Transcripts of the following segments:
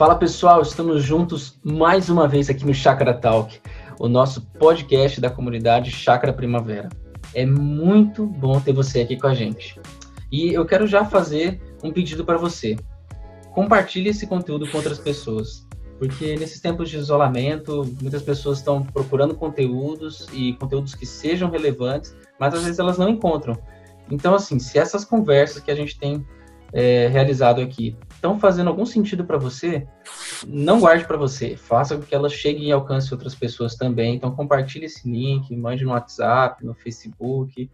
Fala pessoal, estamos juntos mais uma vez aqui no Chakra Talk, o nosso podcast da comunidade Chakra Primavera. É muito bom ter você aqui com a gente. E eu quero já fazer um pedido para você. Compartilhe esse conteúdo com outras pessoas, porque nesses tempos de isolamento, muitas pessoas estão procurando conteúdos e conteúdos que sejam relevantes, mas às vezes elas não encontram. Então, assim, se essas conversas que a gente tem é, realizado aqui estão fazendo algum sentido para você, não guarde para você, faça com que elas cheguem e alcance outras pessoas também. Então compartilhe esse link, mande no WhatsApp, no Facebook,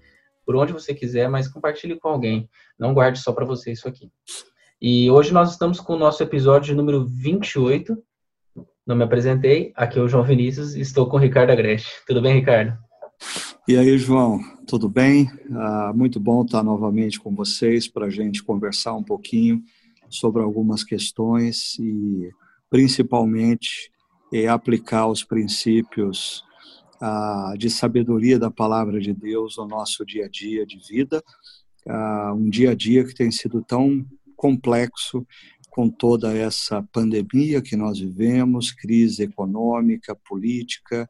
por onde você quiser, mas compartilhe com alguém. Não guarde só para você isso aqui. E hoje nós estamos com o nosso episódio número 28. Não me apresentei, aqui é o João Vinícius e estou com o Ricardo Agreste. Tudo bem, Ricardo? E aí, João, tudo bem? Ah, muito bom estar novamente com vocês para a gente conversar um pouquinho sobre algumas questões e, principalmente, é aplicar os princípios ah, de sabedoria da palavra de Deus no nosso dia a dia de vida. Ah, um dia a dia que tem sido tão complexo com toda essa pandemia que nós vivemos, crise econômica, política,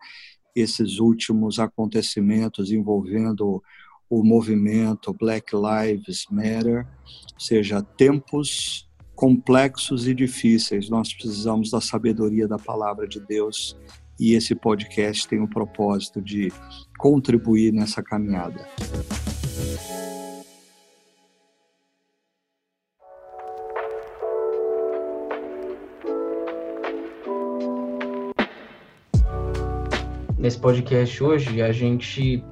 esses últimos acontecimentos envolvendo o movimento Black Lives Matter, ou seja, tempos complexos e difíceis. Nós precisamos da sabedoria da palavra de Deus e esse podcast tem o propósito de contribuir nessa caminhada. Nesse podcast hoje, a gente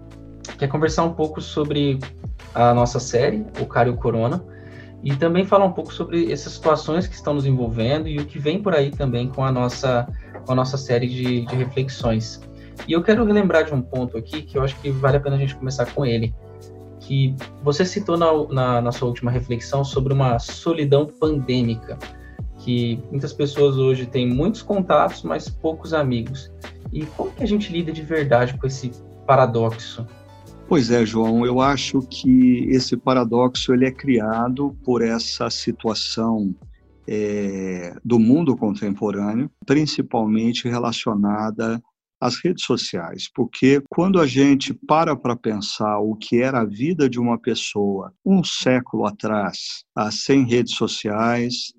quer conversar um pouco sobre a nossa série, O Cara e o Corona, e também falar um pouco sobre essas situações que estão nos envolvendo e o que vem por aí também com a nossa, com a nossa série de, de reflexões. E eu quero relembrar de um ponto aqui que eu acho que vale a pena a gente começar com ele, que você citou na, na, na sua última reflexão sobre uma solidão pandêmica, que muitas pessoas hoje têm muitos contatos, mas poucos amigos. E como que a gente lida de verdade com esse paradoxo? Pois é, João, eu acho que esse paradoxo ele é criado por essa situação é, do mundo contemporâneo, principalmente relacionada às redes sociais, porque quando a gente para para pensar o que era a vida de uma pessoa um século atrás, sem redes sociais,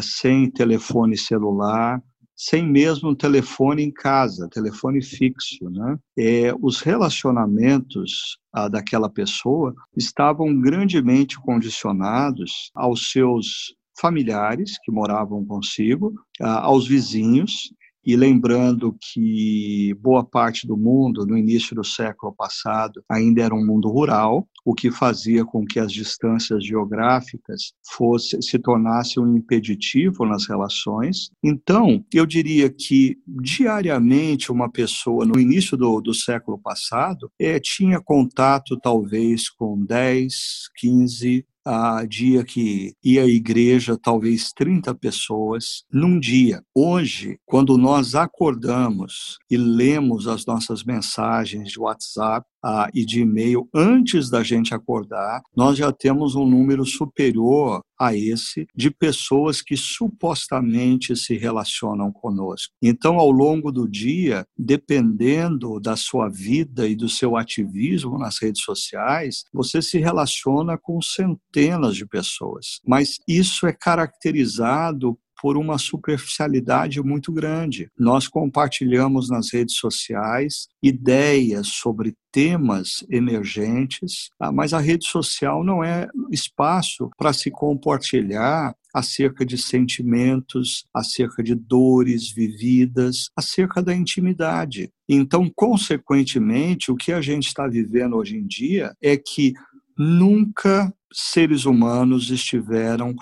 sem telefone celular, sem mesmo telefone em casa, telefone fixo. Né? É, os relacionamentos ah, daquela pessoa estavam grandemente condicionados aos seus familiares que moravam consigo, ah, aos vizinhos e lembrando que boa parte do mundo, no início do século passado, ainda era um mundo rural, o que fazia com que as distâncias geográficas fosse, se tornassem um impeditivo nas relações. Então, eu diria que diariamente uma pessoa, no início do, do século passado, é, tinha contato talvez com 10, 15, a dia que ia à igreja talvez 30 pessoas num dia. Hoje, quando nós acordamos e lemos as nossas mensagens de WhatsApp, ah, e de e-mail antes da gente acordar, nós já temos um número superior a esse de pessoas que supostamente se relacionam conosco. Então, ao longo do dia, dependendo da sua vida e do seu ativismo nas redes sociais, você se relaciona com centenas de pessoas. Mas isso é caracterizado por uma superficialidade muito grande. Nós compartilhamos nas redes sociais ideias sobre temas emergentes, ah, mas a rede social não é espaço para se compartilhar acerca de sentimentos, acerca de dores vividas, acerca da intimidade. Então, consequentemente, o que a gente está vivendo hoje em dia é que nunca seres humanos estiveram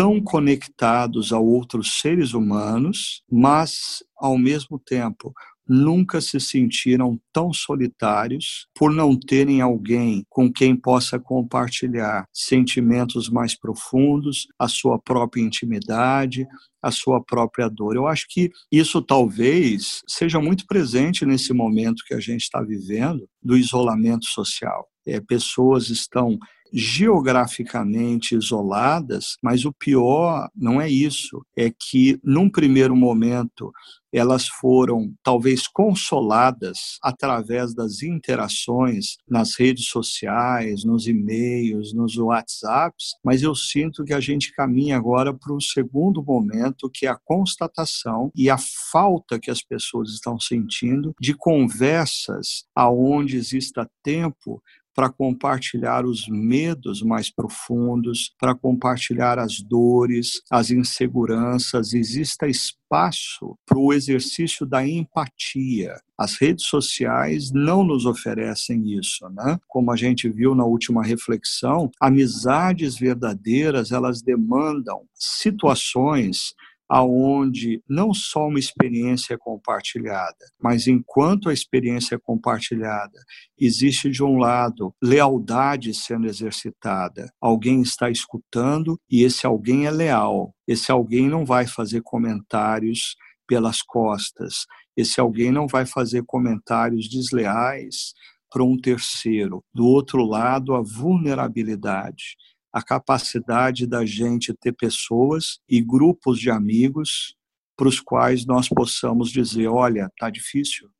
tão conectados a outros seres humanos, mas, ao mesmo tempo, nunca se sentiram tão solitários por não terem alguém com quem possa compartilhar sentimentos mais profundos, a sua própria intimidade, a sua própria dor. Eu acho que isso talvez seja muito presente nesse momento que a gente está vivendo do isolamento social. É, pessoas estão geograficamente isoladas, mas o pior não é isso, é que num primeiro momento elas foram talvez consoladas através das interações nas redes sociais, nos e-mails, nos WhatsApps, mas eu sinto que a gente caminha agora para um segundo momento, que é a constatação e a falta que as pessoas estão sentindo de conversas aonde exista tempo para compartilhar os medos mais profundos, para compartilhar as dores, as inseguranças. Exista espaço para o exercício da empatia. As redes sociais não nos oferecem isso, né? Como a gente viu na última reflexão, amizades verdadeiras, elas demandam situações aonde não só uma experiência é compartilhada, mas enquanto a experiência é compartilhada, existe de um lado lealdade sendo exercitada. Alguém está escutando e esse alguém é leal. Esse alguém não vai fazer comentários pelas costas. Esse alguém não vai fazer comentários desleais para um terceiro. Do outro lado, a vulnerabilidade a capacidade da gente ter pessoas e grupos de amigos para os quais nós possamos dizer: olha, tá difícil,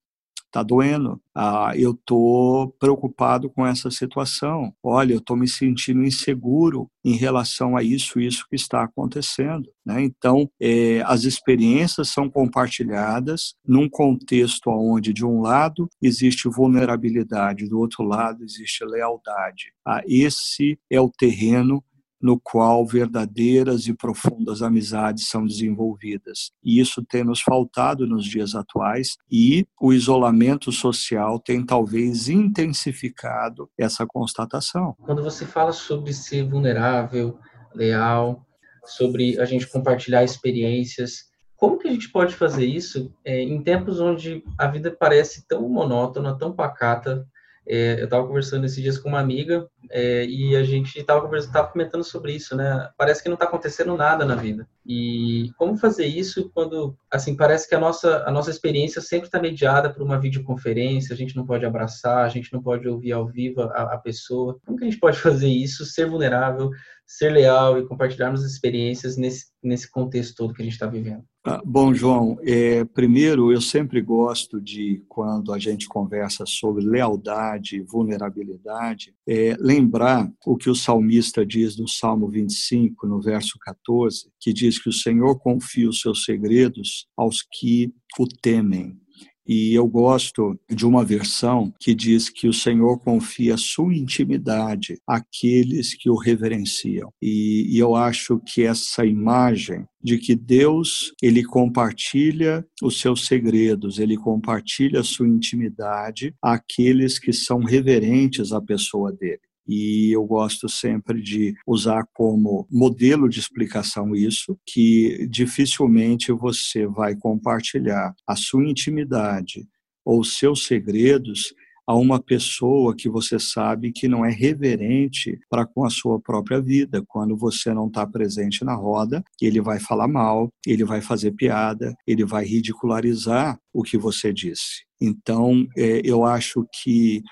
está doendo, ah, eu estou preocupado com essa situação, olha, eu estou me sentindo inseguro em relação a isso, isso que está acontecendo. Né? Então, é, as experiências são compartilhadas num contexto onde, de um lado, existe vulnerabilidade, do outro lado, existe lealdade. Ah, esse é o terreno no qual verdadeiras e profundas amizades são desenvolvidas. E isso tem nos faltado nos dias atuais e o isolamento social tem talvez intensificado essa constatação. Quando você fala sobre ser vulnerável, leal, sobre a gente compartilhar experiências, como que a gente pode fazer isso é, em tempos onde a vida parece tão monótona, tão pacata, é, eu estava conversando esses dias com uma amiga é, e a gente estava comentando sobre isso, né? Parece que não está acontecendo nada na vida. E como fazer isso quando, assim, parece que a nossa, a nossa experiência sempre está mediada por uma videoconferência, a gente não pode abraçar, a gente não pode ouvir ao vivo a, a pessoa. Como que a gente pode fazer isso, ser vulnerável, ser leal e compartilharmos experiências nesse, nesse contexto todo que a gente está vivendo? Ah, bom, João, é, primeiro eu sempre gosto de, quando a gente conversa sobre lealdade e vulnerabilidade, é, lembrar o que o salmista diz no Salmo 25, no verso 14, que diz que o Senhor confia os seus segredos aos que o temem. E eu gosto de uma versão que diz que o Senhor confia sua intimidade àqueles que o reverenciam. E, e, eu acho que essa imagem de que Deus ele compartilha os seus segredos, ele compartilha a sua intimidade àqueles que são reverentes à pessoa dele e eu gosto sempre de usar como modelo de explicação isso, que dificilmente você vai compartilhar a sua intimidade ou seus segredos a uma pessoa que você sabe que não é reverente para com a sua própria vida. Quando você não está presente na roda, ele vai falar mal, ele vai fazer piada, ele vai ridicularizar o que você disse. Então, é, eu acho que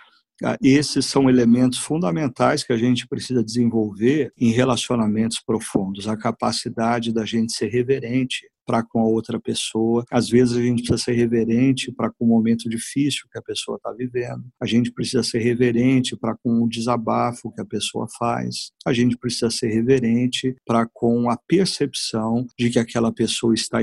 esses são elementos fundamentais que a gente precisa desenvolver em relacionamentos profundos, a capacidade da gente ser reverente, para com a outra pessoa. Às vezes a gente precisa ser reverente para com o momento difícil que a pessoa está vivendo. A gente precisa ser reverente para com o desabafo que a pessoa faz. A gente precisa ser reverente para com a percepção de que aquela pessoa está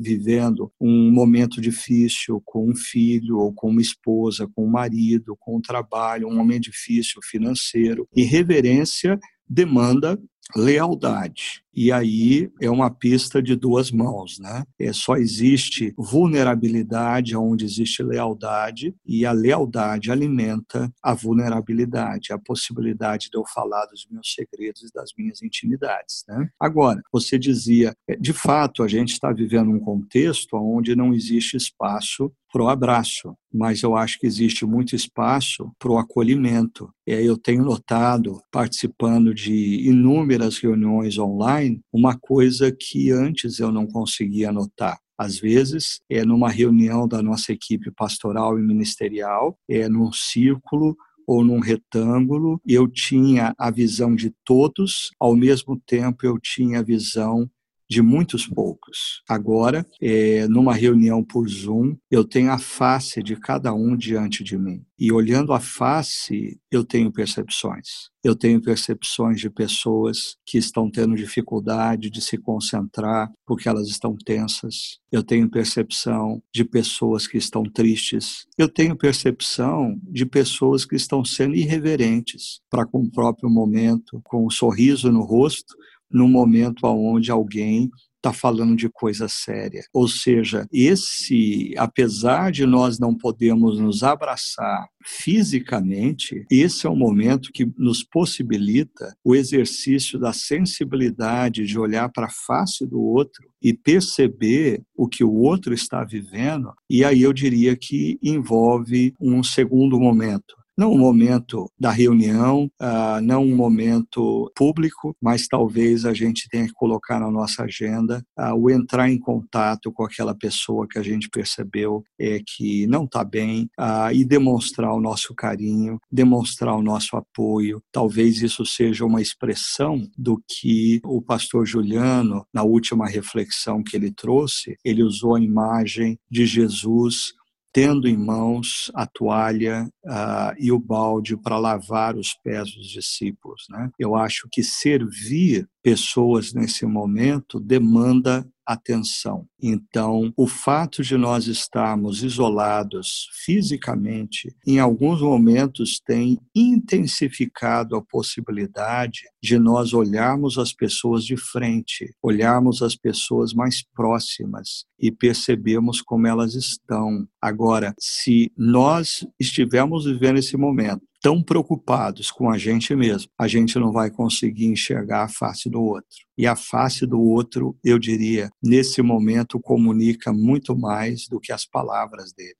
vivendo um momento difícil com um filho ou com uma esposa, com um marido, com um trabalho, um momento difícil financeiro. E reverência demanda lealdade. E aí é uma pista de duas mãos, né? É, só existe vulnerabilidade onde existe lealdade, e a lealdade alimenta a vulnerabilidade, a possibilidade de eu falar dos meus segredos e das minhas intimidades. Né? Agora, você dizia, é, de fato, a gente está vivendo um contexto onde não existe espaço para o abraço, mas eu acho que existe muito espaço para o acolhimento. Aí eu tenho notado, participando de inúmeras reuniões online, online uma coisa que antes eu não conseguia notar. Às vezes, é numa reunião da nossa equipe pastoral e ministerial, é num círculo ou num retângulo, eu tinha a visão de todos, ao mesmo tempo eu tinha a visão de muitos poucos. Agora, é, numa reunião por Zoom, eu tenho a face de cada um diante de mim. E olhando a face, eu tenho percepções. Eu tenho percepções de pessoas que estão tendo dificuldade de se concentrar porque elas estão tensas. Eu tenho percepção de pessoas que estão tristes. Eu tenho percepção de pessoas que estão sendo irreverentes para com o próprio momento, com o um sorriso no rosto, no momento onde alguém está falando de coisa séria. Ou seja, esse, apesar de nós não podermos nos abraçar fisicamente, esse é o momento que nos possibilita o exercício da sensibilidade de olhar para a face do outro e perceber o que o outro está vivendo. E aí eu diria que envolve um segundo momento não um momento da reunião, uh, não um momento público, mas talvez a gente tenha que colocar na nossa agenda uh, o entrar em contato com aquela pessoa que a gente percebeu é, que não está bem uh, e demonstrar o nosso carinho, demonstrar o nosso apoio. Talvez isso seja uma expressão do que o pastor Juliano, na última reflexão que ele trouxe, ele usou a imagem de Jesus tendo em mãos a toalha uh, e o balde para lavar os pés dos discípulos. Né? Eu acho que servir pessoas nesse momento demanda atenção. Então, o fato de nós estarmos isolados fisicamente, em alguns momentos tem intensificado a possibilidade de nós olharmos as pessoas de frente, olharmos as pessoas mais próximas e percebermos como elas estão. Agora, se nós estivermos vivendo esse momento tão preocupados com a gente mesmo, a gente não vai conseguir enxergar a face do outro. E a face do outro, eu diria, nesse momento comunica muito mais do que as palavras dele.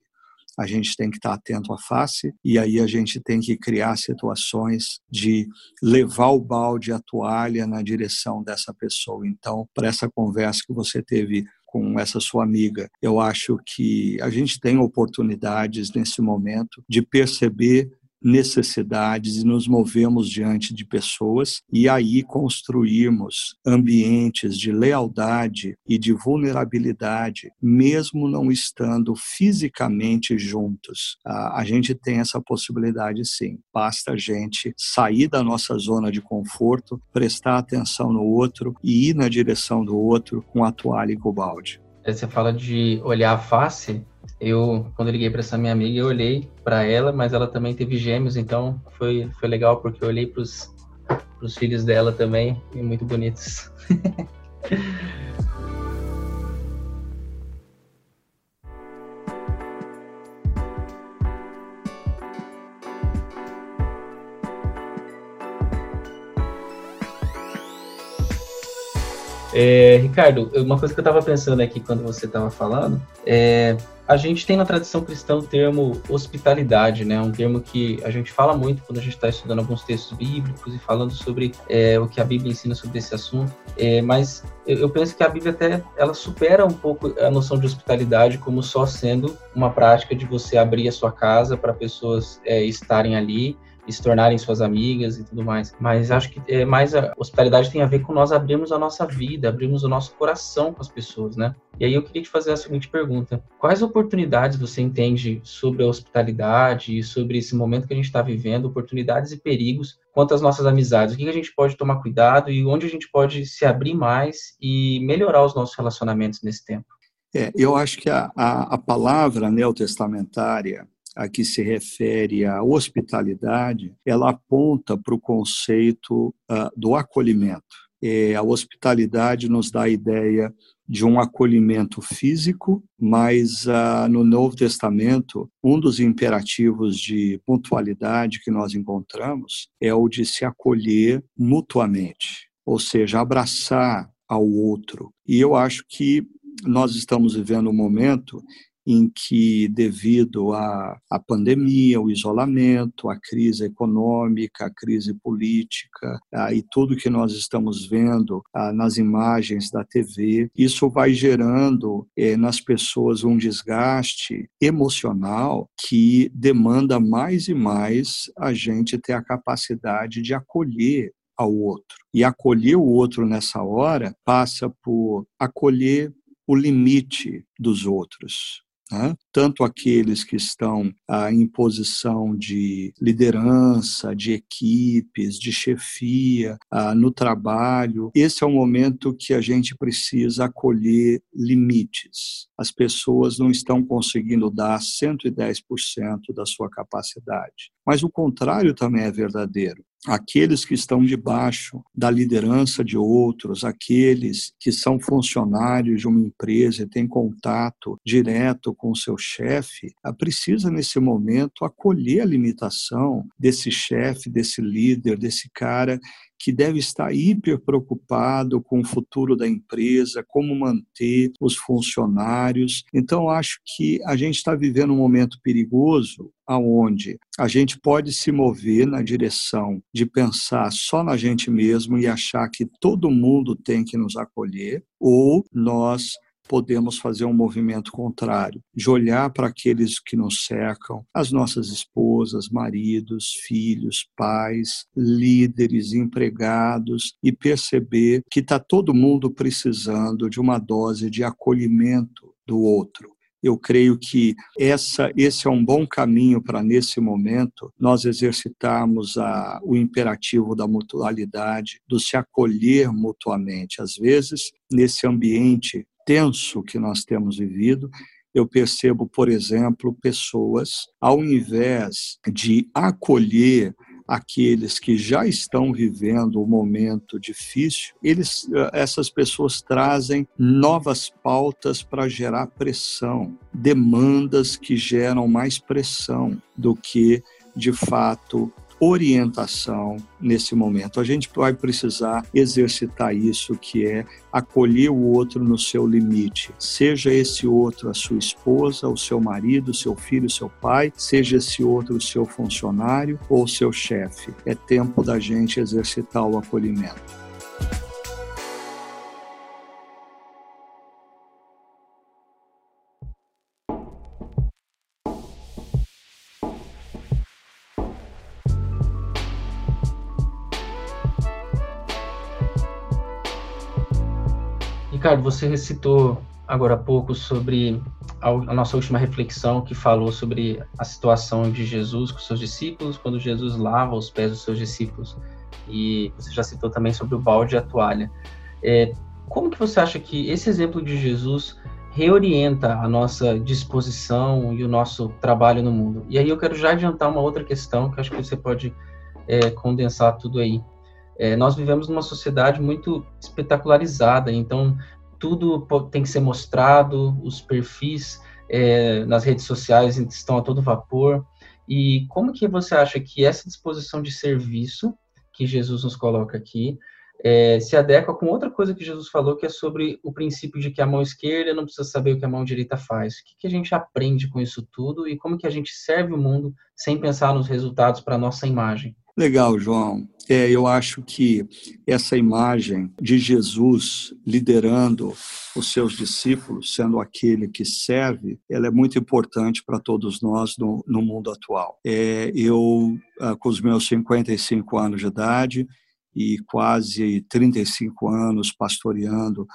A gente tem que estar atento à face e aí a gente tem que criar situações de levar o balde, a toalha na direção dessa pessoa. Então, para essa conversa que você teve com essa sua amiga. Eu acho que a gente tem oportunidades nesse momento de perceber necessidades e nos movemos diante de pessoas e aí construímos ambientes de lealdade e de vulnerabilidade, mesmo não estando fisicamente juntos. A gente tem essa possibilidade sim. Basta a gente sair da nossa zona de conforto, prestar atenção no outro e ir na direção do outro com a toalha e com o balde. Você fala de olhar a face, eu, quando liguei para essa minha amiga, eu olhei para ela, mas ela também teve gêmeos, então foi, foi legal porque eu olhei para os filhos dela também, e muito bonitos. É, Ricardo, uma coisa que eu estava pensando aqui quando você estava falando é a gente tem na tradição cristã o termo hospitalidade, né? Um termo que a gente fala muito quando a gente está estudando alguns textos bíblicos e falando sobre é, o que a Bíblia ensina sobre esse assunto. É, mas eu, eu, penso que a Bíblia até ela supera um pouco a noção de hospitalidade como só sendo uma prática de você abrir a sua casa para pessoas é, estarem ali e se tornarem suas amigas e tudo mais. Mas acho que é mais a hospitalidade tem a ver com nós abrirmos a nossa vida, abrirmos o nosso coração com as pessoas, né? E aí eu queria te fazer a seguinte pergunta: quais oportunidades você entende sobre a hospitalidade e sobre esse momento que a gente está vivendo, oportunidades e perigos quanto às nossas amizades? O que a gente pode tomar cuidado e onde a gente pode se abrir mais e melhorar os nossos relacionamentos nesse tempo? É, eu acho que a, a, a palavra neotestamentária a que se refere à hospitalidade, ela aponta para o conceito uh, do acolhimento. É, a hospitalidade nos dá a ideia de um acolhimento físico, mas uh, no Novo Testamento, um dos imperativos de pontualidade que nós encontramos é o de se acolher mutuamente, ou seja, abraçar ao outro. E eu acho que nós estamos vivendo um momento em que, devido à, à pandemia, o isolamento, a crise econômica, a crise política ah, e tudo que nós estamos vendo ah, nas imagens da TV, isso vai gerando eh, nas pessoas um desgaste emocional que demanda mais e mais a gente ter a capacidade de acolher ao outro. E acolher o outro nessa hora passa por acolher o limite dos outros. Né? Tanto aqueles que estão ah, em posição de liderança, de equipes, de chefia, ah, no trabalho. Esse é o momento que a gente precisa acolher limites. As pessoas não estão conseguindo dar 110% da sua capacidade. Mas o contrário também é verdadeiro aqueles que estão debaixo da liderança de outros, aqueles que são funcionários de uma empresa e têm contato direto com o seu chefe, precisa nesse momento acolher a limitação desse chefe, desse líder, desse cara que deve estar hiper preocupado com o futuro da empresa, como manter os funcionários. Então, acho que a gente está vivendo um momento perigoso aonde a gente pode se mover na direção de pensar só na gente mesmo e achar que todo mundo tem que nos acolher, ou nós podemos fazer um movimento contrário, de olhar para aqueles que nos cercam, as nossas esposas, maridos, filhos, pais, líderes, empregados, e perceber que está todo mundo precisando de uma dose de acolhimento do outro. Eu creio que essa, esse é um bom caminho para, nesse momento, nós exercitarmos a, o imperativo da mutualidade, do se acolher mutuamente. Às vezes, nesse ambiente tenso que nós temos vivido, eu percebo, por exemplo, pessoas, ao invés de acolher aqueles que já estão vivendo um momento difícil, eles, eh, essas pessoas trazem novas pautas para gerar pressão, demandas que geram mais pressão do que, de fato, orientação nesse momento. A gente vai precisar exercitar isso, que é acolher o outro no seu limite. Seja esse outro a sua esposa, o seu marido, o seu filho, o seu pai, seja esse outro o seu funcionário ou o seu chefe. É tempo da gente exercitar o acolhimento. Ricardo, você recitou agora há pouco sobre a, a, nossa última reflexão que falou sobre a situação de Jesus com seus discípulos, quando Jesus lava os pés dos seus discípulos. E você já citou também sobre o balde e a toalha. É, como que você acha que esse exemplo de Jesus reorienta a nossa disposição e o nosso trabalho no mundo? E aí eu quero já adiantar uma outra questão que acho que você pode é, condensar tudo aí. É, nós vivemos numa sociedade muito espetacularizada, então tudo tem que ser mostrado, os perfis é, nas redes sociais estão a todo vapor. E como que você acha que essa disposição de serviço que Jesus nos coloca aqui é, se adequa com outra coisa que Jesus falou, que é sobre o princípio de que a mão esquerda não precisa saber o que a mão direita faz. O que, que a gente aprende com isso tudo e como que a gente serve o mundo sem pensar nos resultados para a nossa imagem? Legal, João. É, eu acho que essa imagem de Jesus liderando os seus discípulos, sendo aquele que serve, ela é muito importante para todos nós no, no mundo atual. É, eu, ah, com os meus 55 anos de idade e quase 35 anos pastoreando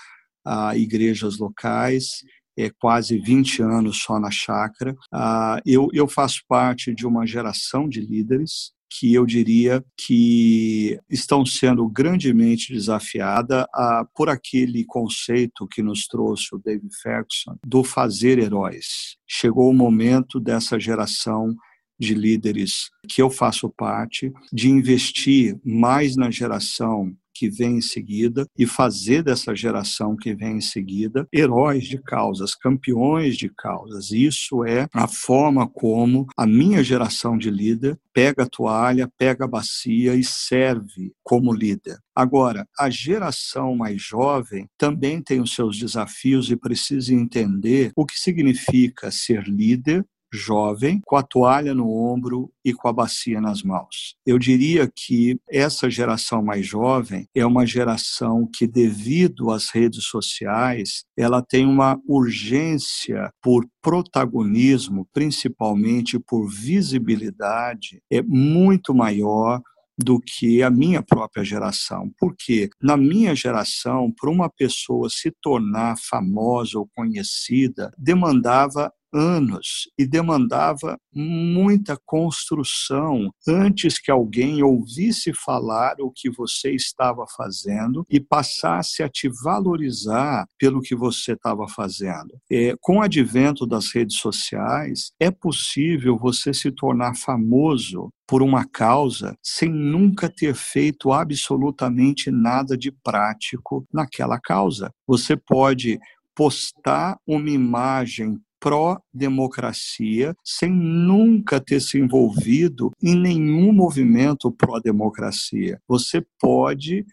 a igrejas locais, é, quase 20 anos só na chácara. Ah, eu, eu faço parte de uma geração de líderes que eu diria que estão sendo grandemente desafiada a, por aquele conceito que nos trouxe o David Ferguson do fazer heróis. Chegou o momento dessa geração de líderes que eu faço parte de investir mais na geração que vem em seguida e fazer dessa geração que vem em seguida heróis de causas, campeões de causas. Isso é a forma como a minha geração de líder pega a toalha, pega a bacia e serve como líder. Agora, a geração mais jovem também tem os seus desafios e precisa entender o que significa ser líder jovem, com a toalha no ombro e com a bacia nas mãos. Eu diria que essa geração mais jovem é uma geração que, devido às redes sociais, ela tem uma urgência por protagonismo, principalmente por visibilidade, é muito maior do que a minha própria geração. Porque na minha geração, para uma pessoa se tornar famosa ou conhecida, demandava anos e demandava muita construção antes que alguém ouvisse falar o que você estava fazendo e passasse a te valorizar pelo que você estava fazendo. É, com o advento das redes sociais, é possível você se tornar famoso por uma causa sem nunca ter feito absolutamente nada de prático naquela causa. Você pode postar uma imagem pró-democracia, sem nunca ter se envolvido em nenhum movimento pró-democracia. Você pode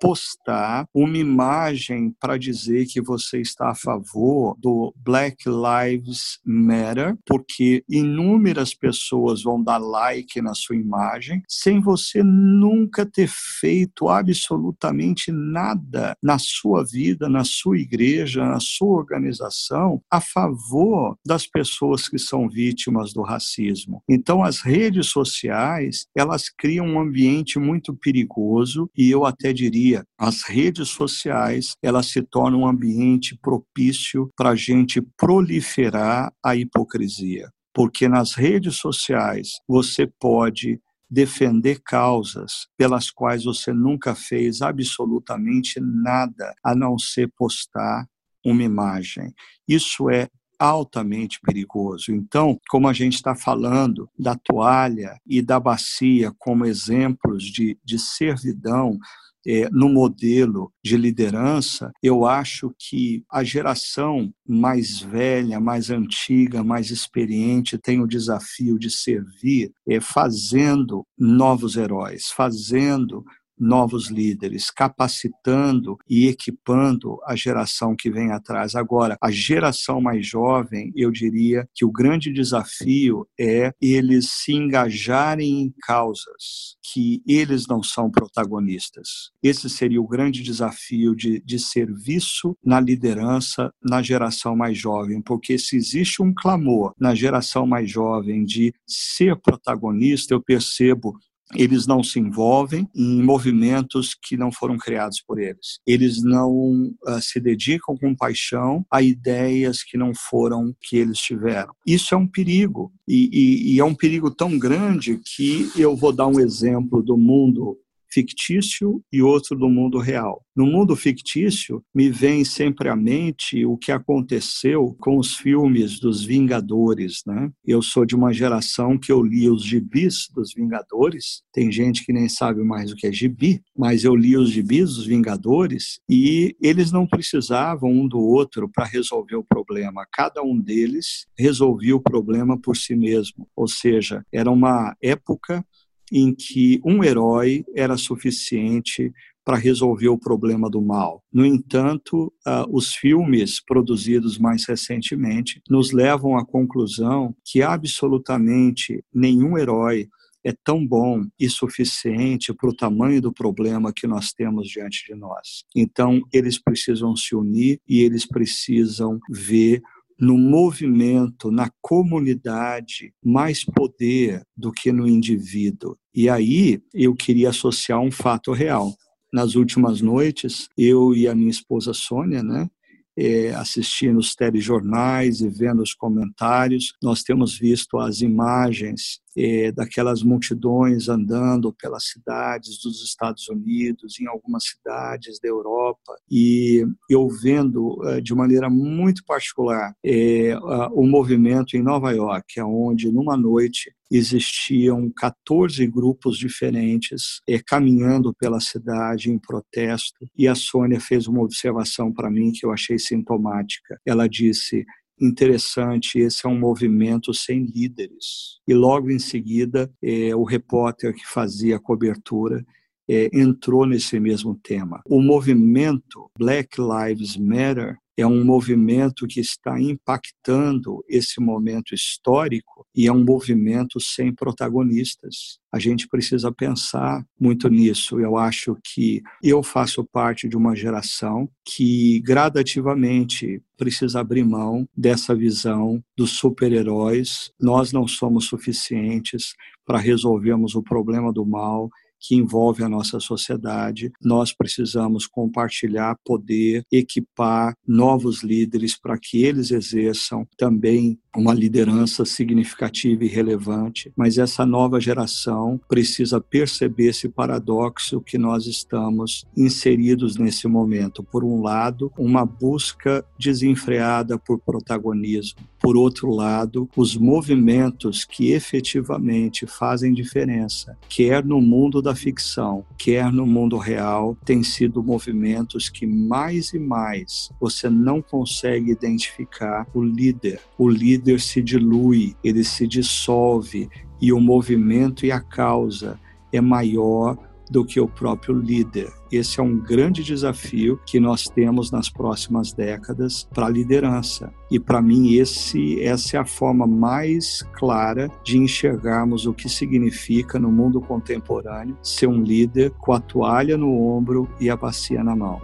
postar uma imagem para dizer que você está a favor do Black Lives Matter, porque inúmeras pessoas vão dar like na sua imagem, sem você nunca ter feito absolutamente nada na sua vida, na sua igreja, na sua organização a favor das pessoas que são vítimas do racismo. Então as redes sociais, elas criam um ambiente muito perigoso e eu até diria, as redes sociais, elas se tornam um ambiente propício para a gente proliferar a hipocrisia. Porque nas redes sociais você pode defender causas pelas quais você nunca fez absolutamente nada a não ser postar uma imagem. Isso é altamente perigoso. Então, como a gente está falando da toalha e da bacia como exemplos de, de servidão, é, no modelo de liderança, eu acho que a geração mais velha, mais antiga, mais experiente tem o desafio de servir é, fazendo novos heróis, fazendo novos líderes, capacitando e equipando a geração que vem atrás. Agora, a geração mais jovem, eu diria que o grande desafio é eles se engajarem em causas que eles não são protagonistas. Esse seria o grande desafio de, de serviço na liderança na geração mais jovem, porque se existe um clamor na geração mais jovem de ser protagonista, eu percebo eles não se envolvem em movimentos que não foram criados por eles. Eles não uh, se dedicam com paixão a ideias que não foram que eles tiveram. Isso é um perigo. E, e, e é um perigo tão grande que eu vou dar um exemplo do mundo fictício e outro do mundo real. No mundo fictício, me vem sempre à mente o que aconteceu com os filmes dos Vingadores. Né? Eu sou de uma geração que eu li os gibis dos Vingadores. Tem gente que nem sabe mais o que é gibi, mas eu li os gibis dos Vingadores e eles não precisavam um do outro para resolver o problema. Cada um deles resolvia o problema por si mesmo. Ou seja, era uma época em que um herói era suficiente para resolver o problema do mal. No entanto, uh, os filmes produzidos mais recentemente nos levam à conclusão que absolutamente nenhum herói é tão bom e suficiente para o tamanho do problema que nós temos diante de nós. Então, eles precisam se unir e eles precisam ver no movimento, na comunidade, mais poder do que no indivíduo. E aí eu queria associar um fato real. Nas últimas noites, eu e a minha esposa Sônia, né, é, assistindo os telejornais e vendo os comentários, nós temos visto as imagens é, daquelas multidões andando pelas cidades dos Estados Unidos, em algumas cidades da Europa, e eu vendo é, de maneira muito particular é, o movimento em Nova York, onde numa noite existiam 14 grupos diferentes é, caminhando pela cidade em protesto, e a Sônia fez uma observação para mim que eu achei sintomática. Ela disse: interessante, esse é um movimento sem líderes. E logo em seguida, é, o repórter que fazia a cobertura é, entrou nesse mesmo tema. O movimento Black Lives Matter é um movimento que está impactando esse momento histórico e é um movimento sem protagonistas. A gente precisa pensar muito nisso. Eu acho que eu faço parte de uma geração que gradativamente precisa abrir mão dessa visão dos super-heróis. Nós não somos suficientes para resolvermos o problema do mal que envolve a nossa sociedade. Nós precisamos compartilhar poder, equipar novos líderes para que eles exerçam também uma liderança significativa e relevante, mas essa nova geração precisa perceber esse paradoxo que nós estamos inseridos nesse momento. Por um lado, uma busca desenfreada por protagonismo. Por outro lado, os movimentos que efetivamente fazem diferença, quer no mundo da ficção, quer no mundo real, têm sido movimentos que mais e mais você não consegue identificar o líder. O líder líder se dilui, ele se dissolve e o movimento e a causa é maior do que o próprio líder. Esse é um grande desafio que nós temos nas próximas décadas para a liderança. E para mim esse essa é a forma mais clara de enxergarmos o que significa no mundo contemporâneo ser um líder com a toalha no ombro e a bacia na mão.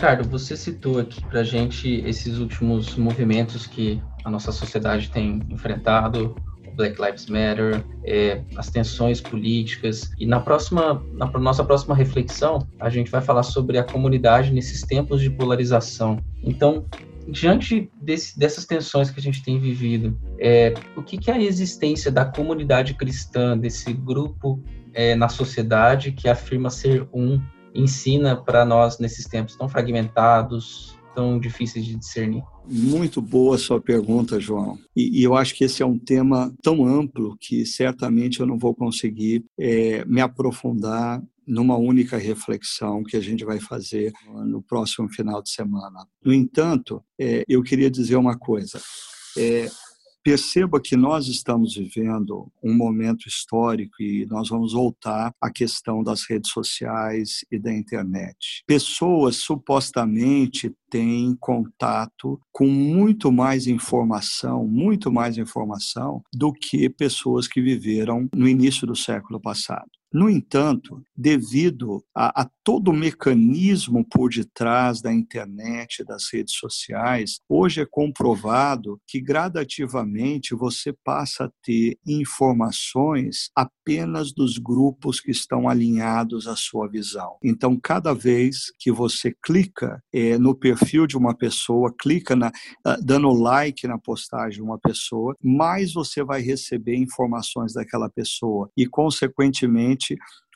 Ricardo, você citou aqui para gente esses últimos movimentos que a nossa sociedade tem enfrentado, Black Lives Matter, é, as tensões políticas. E na próxima, na nossa próxima reflexão, a gente vai falar sobre a comunidade nesses tempos de polarização. Então, diante desse, dessas tensões que a gente tem vivido, é, o que, que é a existência da comunidade cristã, desse grupo é, na sociedade que afirma ser um ensina para nós nesses tempos tão fragmentados, tão difíceis de discernir? Muito boa sua pergunta, João. E, e, eu acho que esse é um tema tão amplo que certamente eu não vou conseguir é, me aprofundar numa única reflexão que a gente vai fazer no próximo final de semana. No entanto, é, eu queria dizer uma coisa. É, Perceba que nós estamos vivendo um momento histórico e nós vamos voltar à questão das redes sociais e da internet. Pessoas supostamente têm contato com muito mais informação, muito mais informação do que pessoas que viveram no início do século passado. No entanto, devido a, a, todo o mecanismo por detrás da internet, das redes sociais, hoje é comprovado que gradativamente você passa a ter informações apenas dos grupos que estão alinhados à sua visão. Então, cada vez que você clica é, no perfil de uma pessoa, clica na, uh, dando like na postagem de uma pessoa, mais você vai receber informações daquela pessoa e, consequentemente,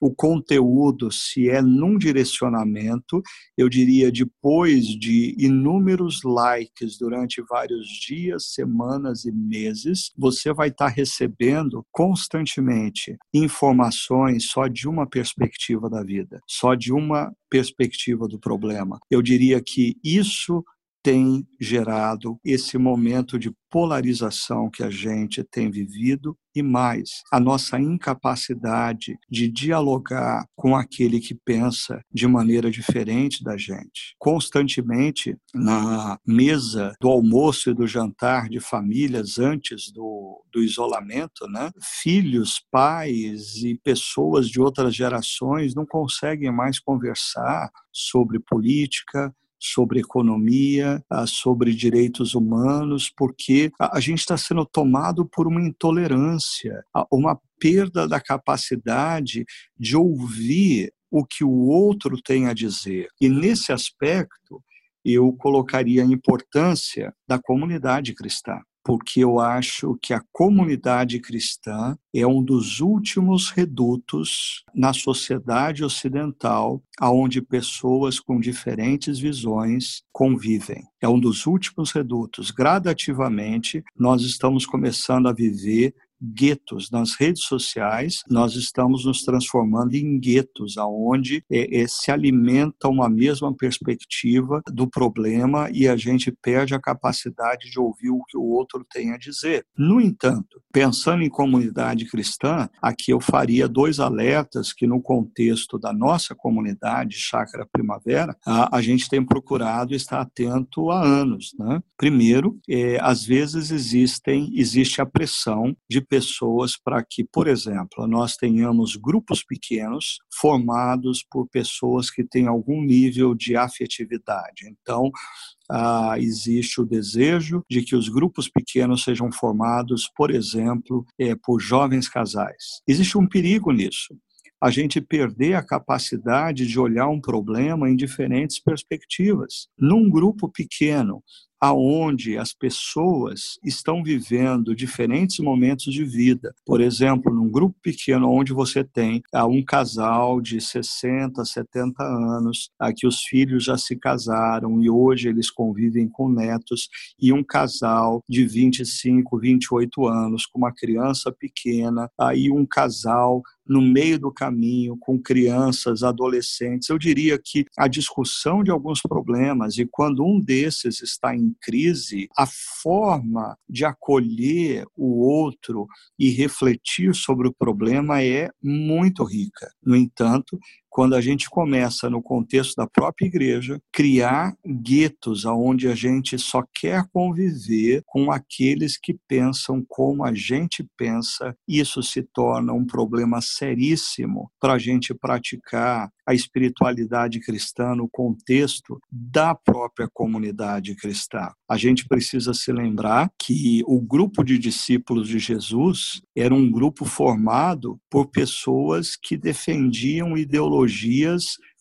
o conteúdo, se é num direcionamento, eu diria depois de inúmeros likes durante vários dias, semanas e meses, você vai estar recebendo constantemente informações só de uma perspectiva da vida, só de uma perspectiva do problema. Eu diria que isso tem gerado esse momento de polarização que a gente tem vivido e mais, a nossa incapacidade de dialogar com aquele que pensa de maneira diferente da gente. Constantemente, na mesa do almoço e do jantar de famílias antes do, do isolamento, né? filhos, pais e pessoas de outras gerações não conseguem mais conversar sobre política, sobre economia, ah, sobre direitos humanos, porque a gente está sendo tomado por uma intolerância, uma perda da capacidade de ouvir o que o outro tem a dizer. E nesse aspecto, eu colocaria a importância da comunidade cristã porque eu acho que a comunidade cristã é um dos últimos redutos na sociedade ocidental aonde pessoas com diferentes visões convivem. É um dos últimos redutos. Gradativamente, nós estamos começando a viver guetos nas redes sociais, nós estamos nos transformando em guetos, aonde é, é, se alimenta uma mesma perspectiva do problema e a gente perde a capacidade de ouvir o que o outro tem a dizer. No entanto, pensando em comunidade cristã, aqui eu faria dois alertas que no contexto da nossa comunidade Chácara Primavera, a, a gente tem procurado estar atento há anos. Né? Primeiro, é, às vezes existem, existe a pressão de pessoas para que, por exemplo, nós tenhamos grupos pequenos formados por pessoas que têm algum nível de afetividade. Então, ah, existe o desejo de que os grupos pequenos sejam formados, por exemplo, é, por jovens casais. Existe um perigo nisso a gente perder a capacidade de olhar um problema em diferentes perspectivas. Num grupo pequeno, aonde as pessoas estão vivendo diferentes momentos de vida. Por exemplo, num grupo pequeno onde você tem um casal de 60, 70 anos, ah, que os filhos já se casaram e hoje eles convivem com netos, e um casal de 25, 28 anos com uma criança pequena, aí um casal no meio do caminho com crianças, adolescentes. Eu diria que a discussão de alguns problemas e quando um desses está em crise, a forma de acolher o outro e refletir sobre o problema é muito rica. No entanto, quando a gente começa, no contexto da própria igreja, criar guetos onde a gente só quer conviver com aqueles que pensam como a gente pensa, isso se torna um problema seríssimo para a gente praticar a espiritualidade cristã no contexto da própria comunidade cristã. A gente precisa se lembrar que o grupo de discípulos de Jesus era um grupo formado por pessoas que defendiam ideologias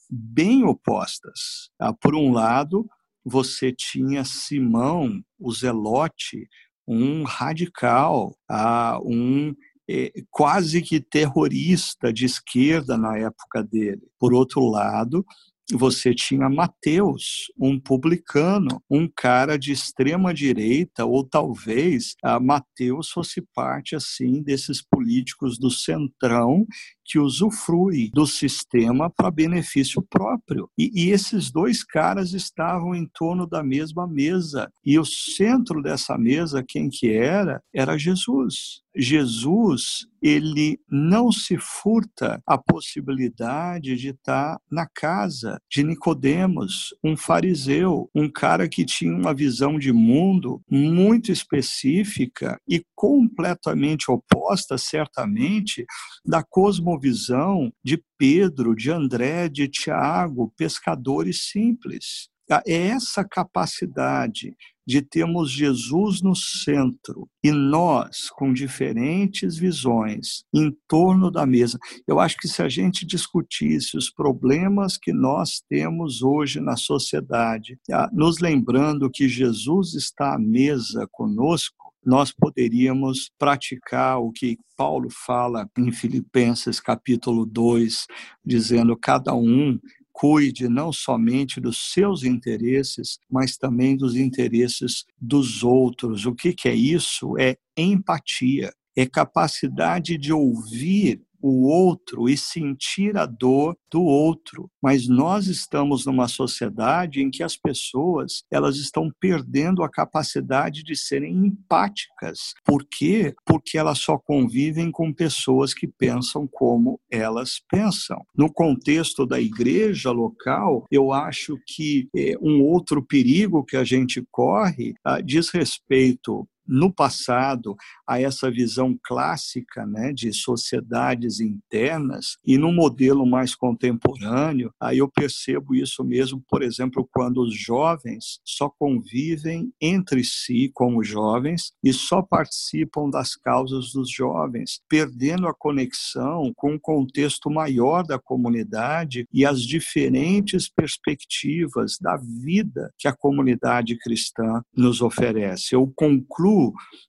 bem opostas. Ah, por um lado, você tinha Simão, o Zelote, um radical, ah, um é, quase que terrorista de esquerda na época dele. Por outro lado, você tinha Mateus, um publicano, um cara de extrema direita, ou talvez a Mateus fosse parte assim desses políticos do centrão que usufrui do sistema para benefício próprio. E, e, esses dois caras estavam em torno da mesma mesa. E o centro dessa mesa, quem que era? Era Jesus. Jesus, ele não se furta a possibilidade de estar na casa de Nicodemos, um fariseu, um cara que tinha uma visão de mundo muito específica e completamente oposta, certamente, da cosmovisão cosmovisão de Pedro, de André, de Tiago, pescadores simples. Ah, é essa capacidade de termos Jesus no centro e nós com diferentes visões em torno da mesa. Eu acho que se a gente discutisse os problemas que nós temos hoje na sociedade, ah, nos lembrando que Jesus está à mesa conosco, nós poderíamos praticar o que Paulo fala em Filipenses capítulo 2, dizendo cada um cuide não somente dos seus interesses, mas também dos interesses dos outros. O que, que é isso? É empatia, é capacidade de ouvir o outro e sentir a dor do outro. Mas nós estamos numa sociedade em que as pessoas, elas estão perdendo a capacidade de serem empáticas. Por quê? Porque elas só convivem com pessoas que pensam como elas pensam. No contexto da igreja local, eu acho que é, um outro perigo que a gente corre ah, diz respeito no passado a essa visão clássica né, de sociedades internas e no modelo mais contemporâneo, aí eu percebo isso mesmo, por exemplo, quando os jovens só convivem entre si como jovens e só participam das causas dos jovens, perdendo a conexão com o contexto maior da comunidade e as diferentes perspectivas da vida que a comunidade cristã nos oferece. Eu concluo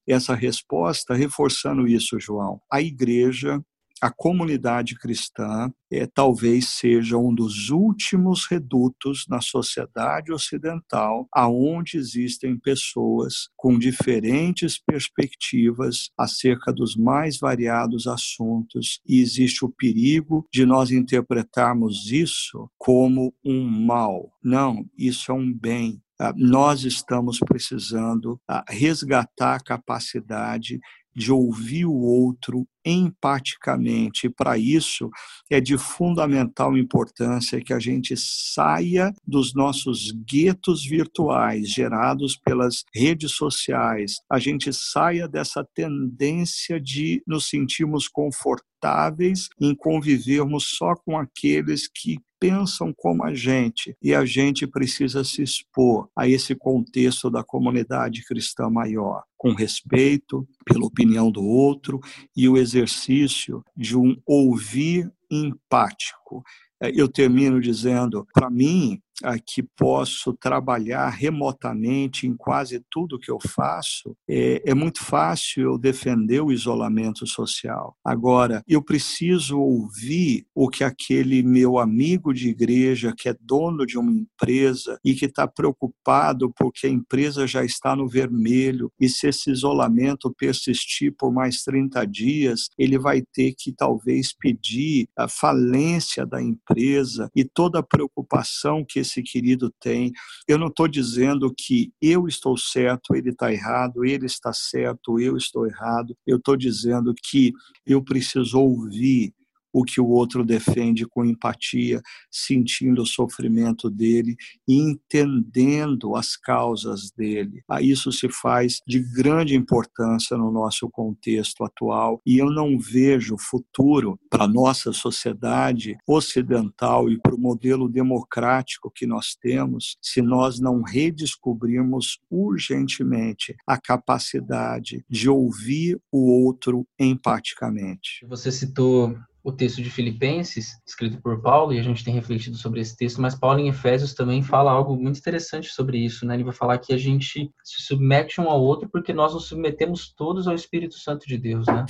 essa resposta reforçando isso, João. A igreja a comunidade cristã é, talvez seja um dos últimos redutos na sociedade ocidental aonde existem pessoas com diferentes perspectivas acerca dos mais variados assuntos e existe o perigo de nós interpretarmos isso como um mal. Não, isso é um bem, nós estamos precisando ah, resgatar a capacidade de ouvir o outro empaticamente. Para isso, é de fundamental importância que a gente saia dos nossos guetos virtuais gerados pelas redes sociais, a gente saia dessa tendência de nos sentirmos confortáveis em convivermos só com aqueles que pensam como a gente e a gente precisa se expor a esse contexto da comunidade cristã maior, com respeito pela opinião do outro e o exercício de um ouvir empático. É, eu termino dizendo, para mim, que posso trabalhar remotamente em quase tudo que eu faço, é, é, muito fácil eu defender o isolamento social. Agora, eu preciso ouvir o que aquele meu amigo de igreja, que é dono de uma empresa e que está preocupado porque a empresa já está no vermelho e se esse isolamento persistir por mais 30 dias, ele vai ter que talvez pedir a falência da empresa e toda a preocupação que esse querido tem. Eu não estou dizendo que eu estou certo, ele está errado, ele está certo, eu estou errado. Eu estou dizendo que eu preciso ouvir o que o outro defende com empatia, sentindo o sofrimento dele e entendendo as causas dele. A isso se faz de grande importância no nosso contexto atual e eu não vejo futuro para a nossa sociedade ocidental e para o modelo democrático que nós temos se nós não redescobrirmos urgentemente a capacidade de ouvir o outro empaticamente. Você citou o texto de Filipenses, escrito por Paulo, e a gente tem refletido sobre esse texto, mas Paulo em Efésios também fala algo muito interessante sobre isso, né? Ele vai falar que a gente se submete um ao outro porque nós nos submetemos todos ao Espírito Santo de Deus, né?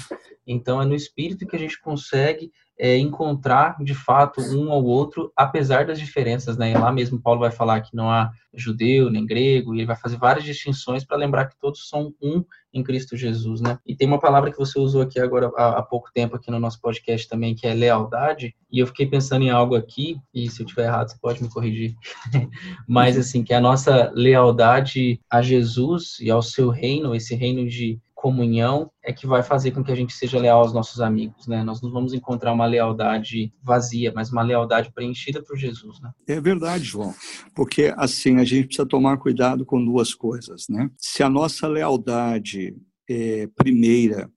Então é no Espírito que a gente consegue é, encontrar de fato um ao outro, apesar das diferenças, né? Lá mesmo Paulo vai falar que não há judeu nem grego, e ele vai fazer várias distinções para lembrar que todos são um em Cristo Jesus, né? E tem uma palavra que você usou aqui agora há, há pouco tempo aqui no nosso podcast também, que é lealdade, e eu fiquei pensando em algo aqui, e se eu tiver errado você pode me corrigir, mas assim, que a nossa lealdade a Jesus e ao seu reino, esse reino de comunhão é que vai fazer com que a gente seja leal aos nossos amigos, né? Nós não vamos encontrar uma lealdade vazia, mas uma lealdade preenchida por Jesus, né? É verdade, João, porque assim a gente precisa tomar cuidado com duas coisas, né? Se a nossa lealdade é, primeira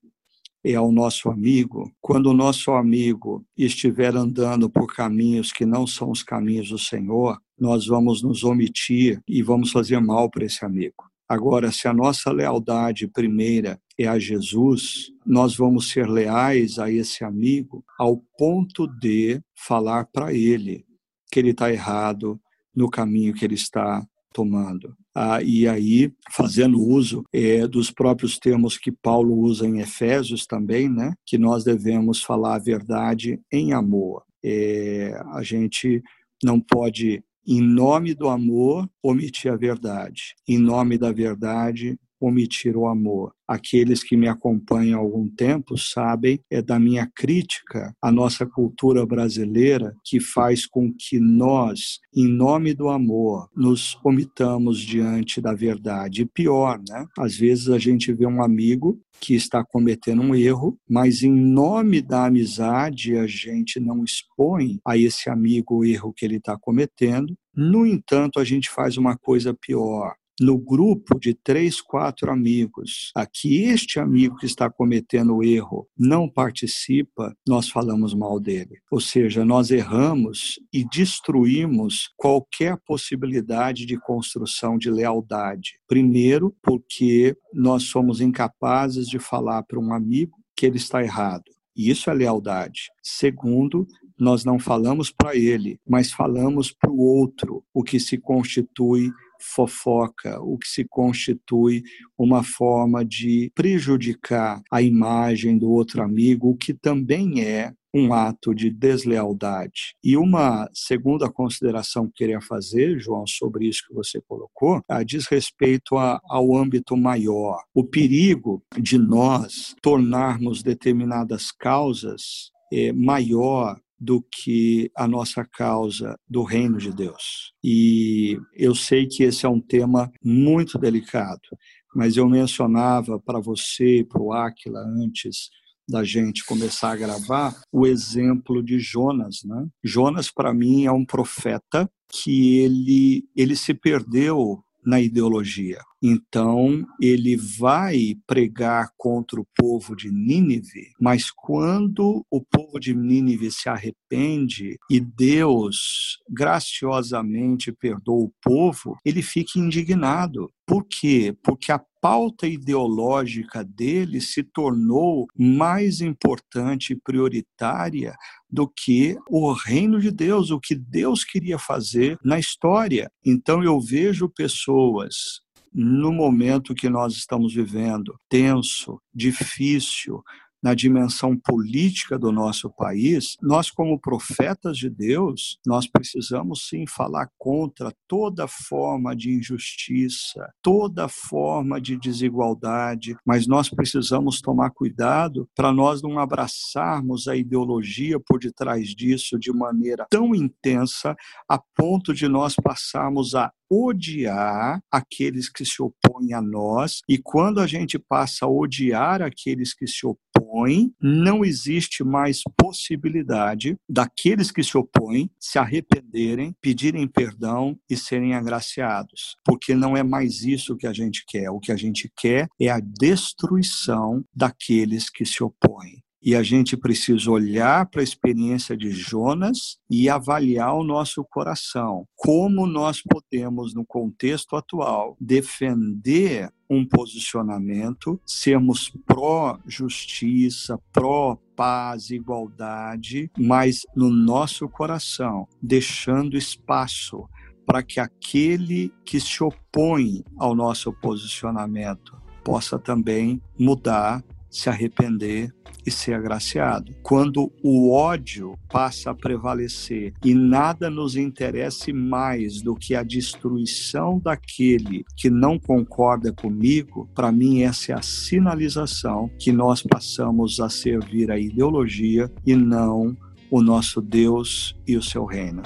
é ao nosso amigo, quando o nosso amigo estiver andando por caminhos que não são os caminhos do Senhor, nós vamos nos omitir e vamos fazer mal para esse amigo. Agora, se a nossa lealdade primeira é a Jesus, nós vamos ser leais a esse amigo ao ponto de falar para ele que ele está errado no caminho que ele está tomando. Ah, e aí, fazendo uso é, dos próprios termos que Paulo usa em Efésios também, né, que nós devemos falar a verdade em amor. É, a gente não pode em nome do amor, omitir a verdade. Em nome da verdade, omitir o amor. Aqueles que me acompanham há algum tempo sabem é da minha crítica à nossa cultura brasileira que faz com que nós, em nome do amor, nos omitamos diante da verdade. E pior, né? Às vezes a gente vê um amigo que está cometendo um erro, mas em nome da amizade a gente não expõe a esse amigo o erro que ele está cometendo. No entanto, a gente faz uma coisa pior no grupo de três, quatro amigos, aqui este amigo que está cometendo o erro não participa, nós falamos mal dele. Ou seja, nós erramos e destruímos qualquer possibilidade de construção de lealdade. Primeiro, porque nós somos incapazes de falar para um amigo que ele está errado. E isso é lealdade. Segundo, nós não falamos para ele, mas falamos para o outro, o que se constitui fofoca, o que se constitui uma forma de prejudicar a imagem do outro amigo, o que também é um ato de deslealdade. E uma segunda consideração que queria fazer, João, sobre isso que você colocou, a, diz respeito a, ao âmbito maior. O perigo de nós tornarmos determinadas causas é, maior do que a nossa causa do reino de Deus. E eu sei que esse é um tema muito delicado, mas eu mencionava para você para o Áquila antes da gente começar a gravar o exemplo de Jonas, né? Jonas para mim é um profeta que ele ele se perdeu na ideologia. Então, ele vai pregar contra o povo de Nínive, mas quando o povo de Nínive se arrepende e Deus graciosamente perdoa o povo, ele fica indignado. Por quê? Porque a pauta ideológica dele se tornou mais importante e prioritária do que o reino de Deus, o que Deus queria fazer na história. Então eu vejo pessoas no momento que nós estamos vivendo, tenso, difícil, na dimensão política do nosso país, nós como profetas de Deus, nós precisamos sim falar contra toda forma de injustiça, toda forma de desigualdade, mas nós precisamos tomar cuidado para nós não abraçarmos a ideologia por detrás disso de maneira tão intensa a ponto de nós passarmos a odiar aqueles que se opõem a nós, e quando a gente passa a odiar aqueles que se opõem, não existe mais possibilidade daqueles que se opõem se arrependerem, pedirem perdão e serem agraciados, porque não é mais isso que a gente quer. O que a gente quer é a destruição daqueles que se opõem. E a gente precisa olhar para a experiência de Jonas e avaliar o nosso coração. Como nós podemos, no contexto atual, defender um posicionamento, sermos pró-justiça, pró-paz, igualdade, mas no nosso coração, deixando espaço para que aquele que se opõe ao nosso posicionamento possa também mudar, se arrepender e ser agraciado. Quando o ódio passa a prevalecer e nada nos interessa mais do que a destruição daquele que não concorda comigo, para mim essa é a sinalização que nós passamos a servir a ideologia e não o nosso Deus e o seu reino.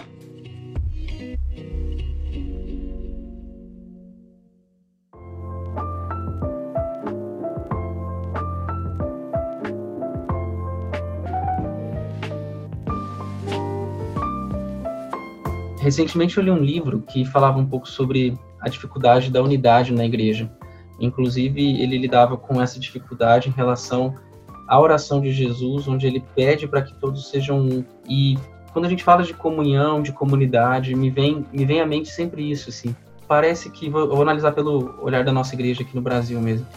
Recentemente eu li um livro que falava um pouco sobre a dificuldade da unidade na igreja. Inclusive, ele lidava com essa dificuldade em relação à oração de Jesus, onde ele pede para que todos sejam um. E quando a gente fala de comunhão, de comunidade, me vem, me vem à mente sempre isso, assim. Parece que, vou, vou analisar pelo olhar da nossa igreja aqui no Brasil mesmo,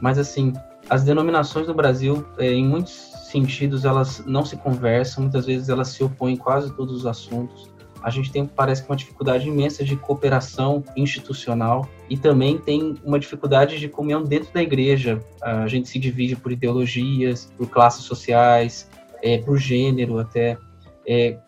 mas assim, as denominações do Brasil, é, em muitos sentidos, elas não se conversam, muitas vezes elas se opõem em quase todos os assuntos a gente tem, parece que, uma dificuldade imensa de cooperação institucional e também tem uma dificuldade de comunhão dentro da igreja. A gente se divide por ideologias, por classes sociais, é, por gênero até. É,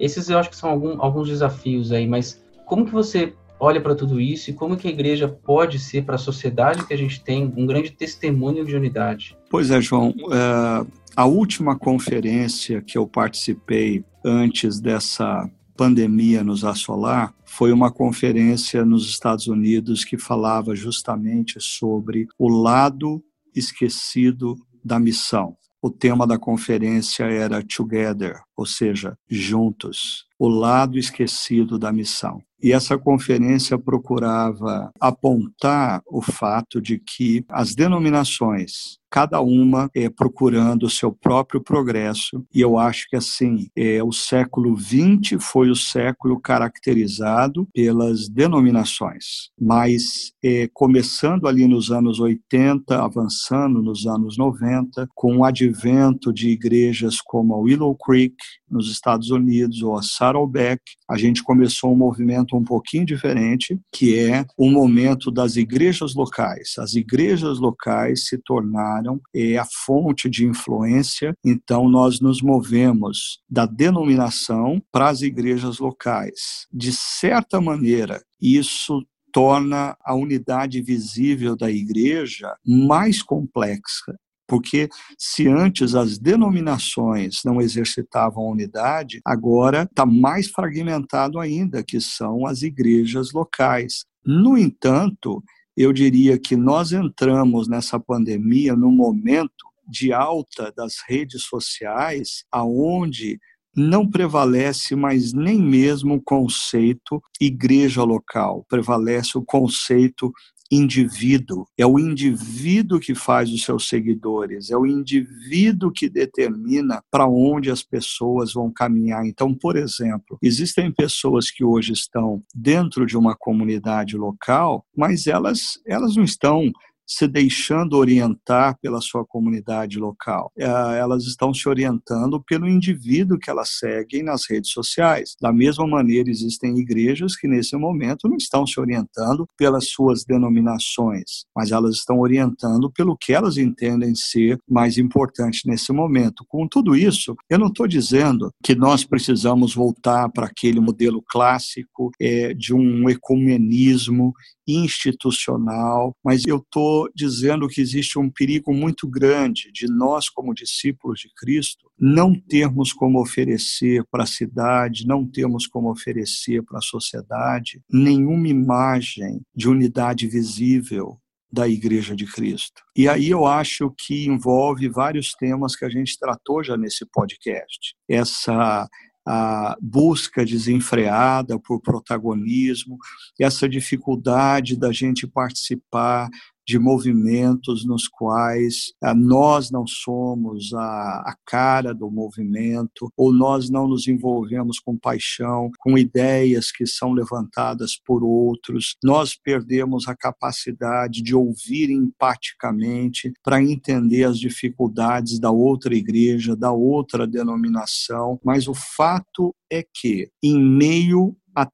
esses eu acho que são algum, alguns desafios aí, mas como que você olha para tudo isso e como que a igreja pode ser para a sociedade que a gente tem um grande testemunho de unidade? Pois é, João. É, a última conferência que eu participei antes dessa pandemia nos assolar, foi uma conferência nos Estados Unidos que falava justamente sobre o lado esquecido da missão. O tema da conferência era Together. ou seja, juntos, o lado esquecido da missão. E essa conferência procurava apontar o fato de que as denominações cada uma é, procurando o seu próprio progresso. E eu acho que assim, é, o século XX foi o século caracterizado pelas denominações, mas é, começando ali nos anos 80, avançando nos anos 90, com o advento de igrejas como a Willow Creek, nos Estados Unidos, ou a Saddleback, a gente começou um movimento um pouquinho diferente, que é o momento das igrejas locais. As igrejas locais se tornaram é, a fonte de influência, então nós nos movemos da denominação para as igrejas locais. De certa maneira, isso torna a unidade visível da igreja mais complexa porque se antes as denominações não exercitavam a unidade, agora está mais fragmentado ainda, que são as igrejas locais. No entanto, eu diria que nós entramos nessa pandemia no momento de alta das redes sociais, aonde não prevalece mais nem mesmo o conceito igreja local, prevalece o conceito indivíduo. É o indivíduo que faz os seus seguidores, é o indivíduo que determina para onde as pessoas vão caminhar. Então, por exemplo, existem pessoas que hoje estão dentro de uma comunidade local, mas elas, elas não estão se deixando orientar pela sua comunidade local. É, elas estão se orientando pelo indivíduo que elas seguem nas redes sociais. Da mesma maneira, existem igrejas que nesse momento não estão se orientando pelas suas denominações, mas elas estão orientando pelo que elas entendem ser mais importante nesse momento. Com tudo isso, eu não estou dizendo que nós precisamos voltar para aquele modelo clássico é, de um ecumenismo institucional, mas eu estou dizendo que existe um perigo muito grande de nós, como discípulos de Cristo, não termos como oferecer para a cidade, não termos como oferecer para a sociedade nenhuma imagem de unidade visível da Igreja de Cristo. E aí eu acho que envolve vários temas que a gente tratou já nesse podcast. Essa a busca desenfreada por protagonismo, essa dificuldade da gente participar de movimentos nos quais ah, nós não somos a, a cara do movimento, ou nós não nos envolvemos com paixão, com ideias que são levantadas por outros, nós perdemos a capacidade de ouvir empaticamente para entender as dificuldades da outra igreja, da outra denominação, mas o fato é que, em meio a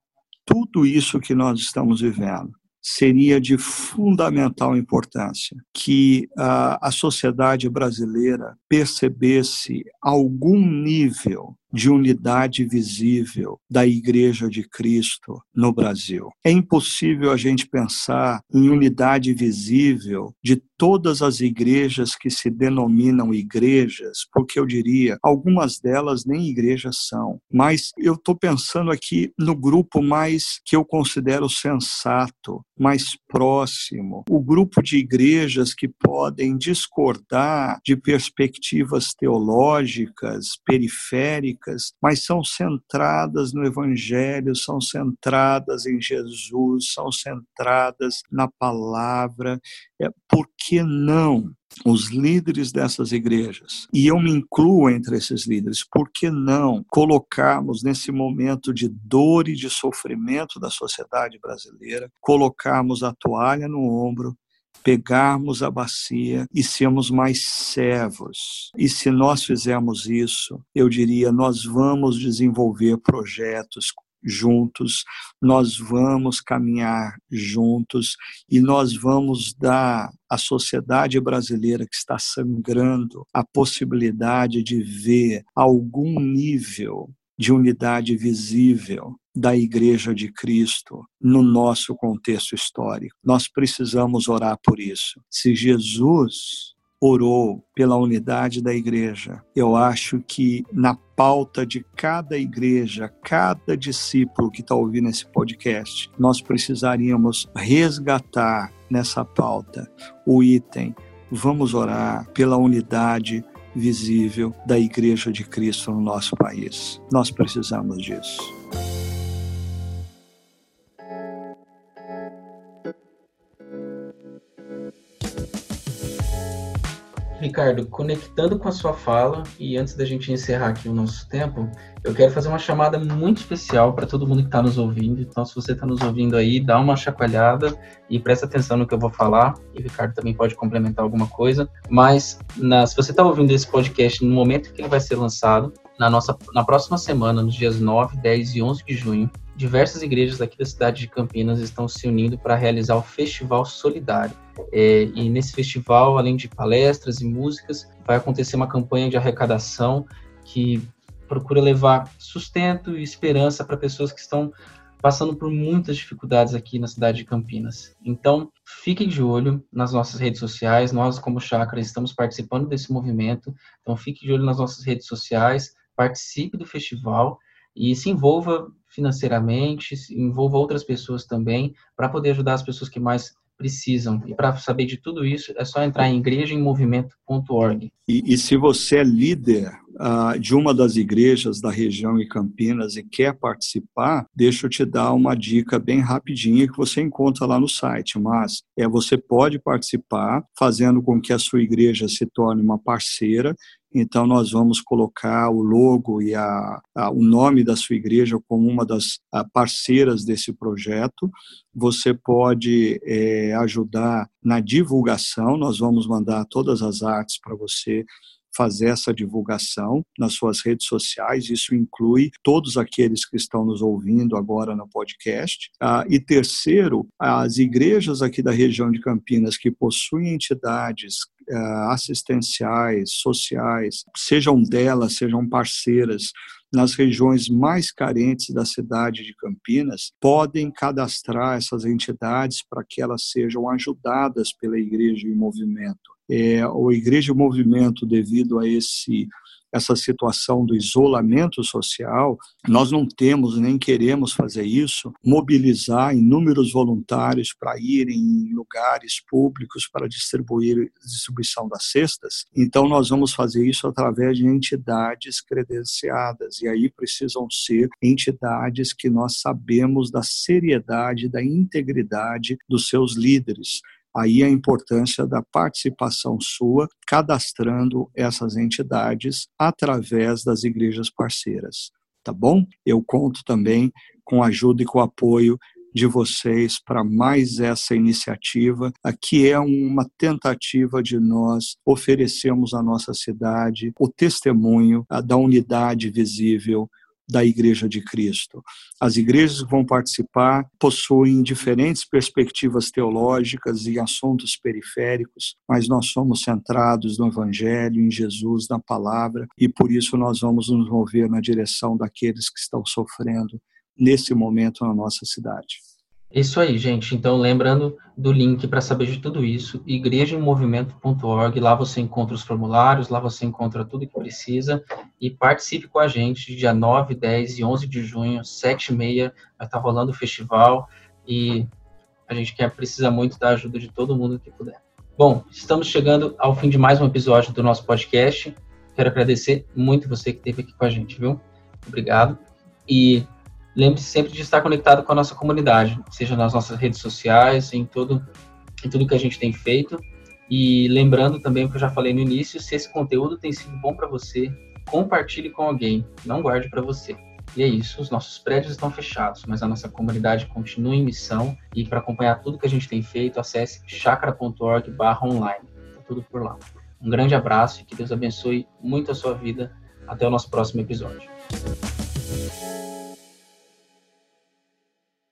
tudo isso que nós estamos vivendo, seria de fundamental importância que a, a sociedade brasileira percebesse algum nível de unidade visível da Igreja de Cristo no Brasil. É impossível a gente pensar em unidade visível de todas as igrejas que se denominam igrejas, porque eu diria, algumas delas nem igrejas são. Mas eu estou pensando aqui no grupo mais que eu considero sensato, mais próximo, o grupo de igrejas que podem discordar de perspectivas teológicas periféricas mas são centradas no Evangelho, são centradas em Jesus, são centradas na palavra. É, por que não? os líderes dessas igrejas, e eu me incluo entre esses líderes, por que não colocarmos nesse momento de dor e de sofrimento da sociedade brasileira, colocarmos a toalha no ombro pegarmos a bacia e sermos mais servos. E se nós fizermos isso, eu diria, nós vamos desenvolver projetos juntos, nós vamos caminhar juntos e nós vamos dar à sociedade brasileira que está sangrando a possibilidade de ver algum nível de unidade visível da Igreja de Cristo no nosso contexto histórico. Nós precisamos orar por isso. Se Jesus orou pela unidade da igreja, eu acho que na pauta de cada igreja, cada discípulo que está ouvindo esse podcast, nós precisaríamos resgatar nessa pauta o item. Vamos orar pela unidade visível da Igreja de Cristo no nosso país. Nós precisamos disso. Ricardo, conectando com a sua fala, e antes da gente encerrar aqui o nosso tempo, eu quero fazer uma chamada muito especial para todo mundo que está nos ouvindo. Então, se você está nos ouvindo aí, dá uma chacoalhada e presta atenção no que eu vou falar. E o Ricardo também pode complementar alguma coisa. Mas, na, se você está ouvindo esse podcast no momento que ele vai ser lançado, na, nossa, na próxima semana, nos dias 9, 10 e 11 de junho, diversas igrejas aqui da cidade de Campinas estão se unindo para realizar o Festival Solidário. É, e nesse festival, além de palestras e músicas, vai acontecer uma campanha de arrecadação que procura levar sustento e esperança para pessoas que estão passando por muitas dificuldades aqui na cidade de Campinas. Então, fiquem de olho nas nossas redes sociais. Nós, como Chácara, estamos participando desse movimento. Então, fique de olho nas nossas redes sociais, participe do festival e se envolva financeiramente, envolva outras pessoas também, para poder ajudar as pessoas que mais precisam. E para saber de tudo isso, é só entrar em igrejaemmovimento.org. E, e se você é líder uh, de uma das igrejas da região em Campinas e quer participar, deixa eu te dar uma dica bem rapidinha que você encontra lá no site. Mas é você pode participar fazendo com que a sua igreja se torne uma parceira então, nós vamos colocar o logo e a, a, o nome da sua igreja como uma das parceiras desse projeto. Você pode é, ajudar na divulgação, nós vamos mandar todas as artes para você fazer essa divulgação nas suas redes sociais. Isso inclui todos aqueles que estão nos ouvindo agora no podcast. Ah, e terceiro, as igrejas aqui da região de Campinas que possuem entidades ah, assistenciais, sociais, sejam delas, sejam parceiras nas regiões mais carentes da cidade de Campinas, podem cadastrar essas entidades para que elas sejam ajudadas pela Igreja em Movimento. É, o Igreja Movimento, devido a esse essa situação do isolamento social, nós não temos nem queremos fazer isso, mobilizar inúmeros voluntários para irem em lugares públicos para distribuir distribuição das cestas. Então nós vamos fazer isso através de entidades credenciadas e aí precisam ser entidades que nós sabemos da seriedade, da integridade dos seus líderes Aí a importância da participação sua, cadastrando essas entidades através das igrejas parceiras, tá bom? Eu conto também com a ajuda e com o apoio de vocês para mais essa iniciativa, que é uma tentativa de nós oferecermos à nossa cidade o testemunho da unidade visível da Igreja de Cristo. As igrejas que vão participar possuem diferentes perspectivas teológicas e assuntos periféricos, mas nós somos centrados no Evangelho, em Jesus, na palavra, e por isso nós vamos nos mover na direção daqueles que estão sofrendo nesse momento na nossa cidade. Isso aí, gente. Então, lembrando do link para saber de tudo isso, igrejaemmovimento.org. Lá você encontra os formulários, lá você encontra tudo que precisa e participe com a gente dia 9, 10 e 11 de junho, 7 e meia, vai estar rolando o festival e a gente quer precisa muito da ajuda de todo mundo que puder. Bom, estamos chegando ao fim de mais um episódio do nosso podcast. Quero agradecer muito você que esteve aqui com a gente, viu? Obrigado. E lembre-se sempre de estar conectado com a nossa comunidade, seja nas nossas redes sociais, em tudo, em tudo que a gente tem feito. E lembrando também o que eu já falei no início, se esse conteúdo tem sido bom para você, compartilhe com alguém, não guarde para você. E é isso, os nossos prédios estão fechados, mas a nossa comunidade continua em missão e para acompanhar tudo que a gente tem feito, acesse chakra.org/online. Tá tudo por lá. Um grande abraço e que Deus abençoe muito a sua vida. Até o nosso próximo episódio.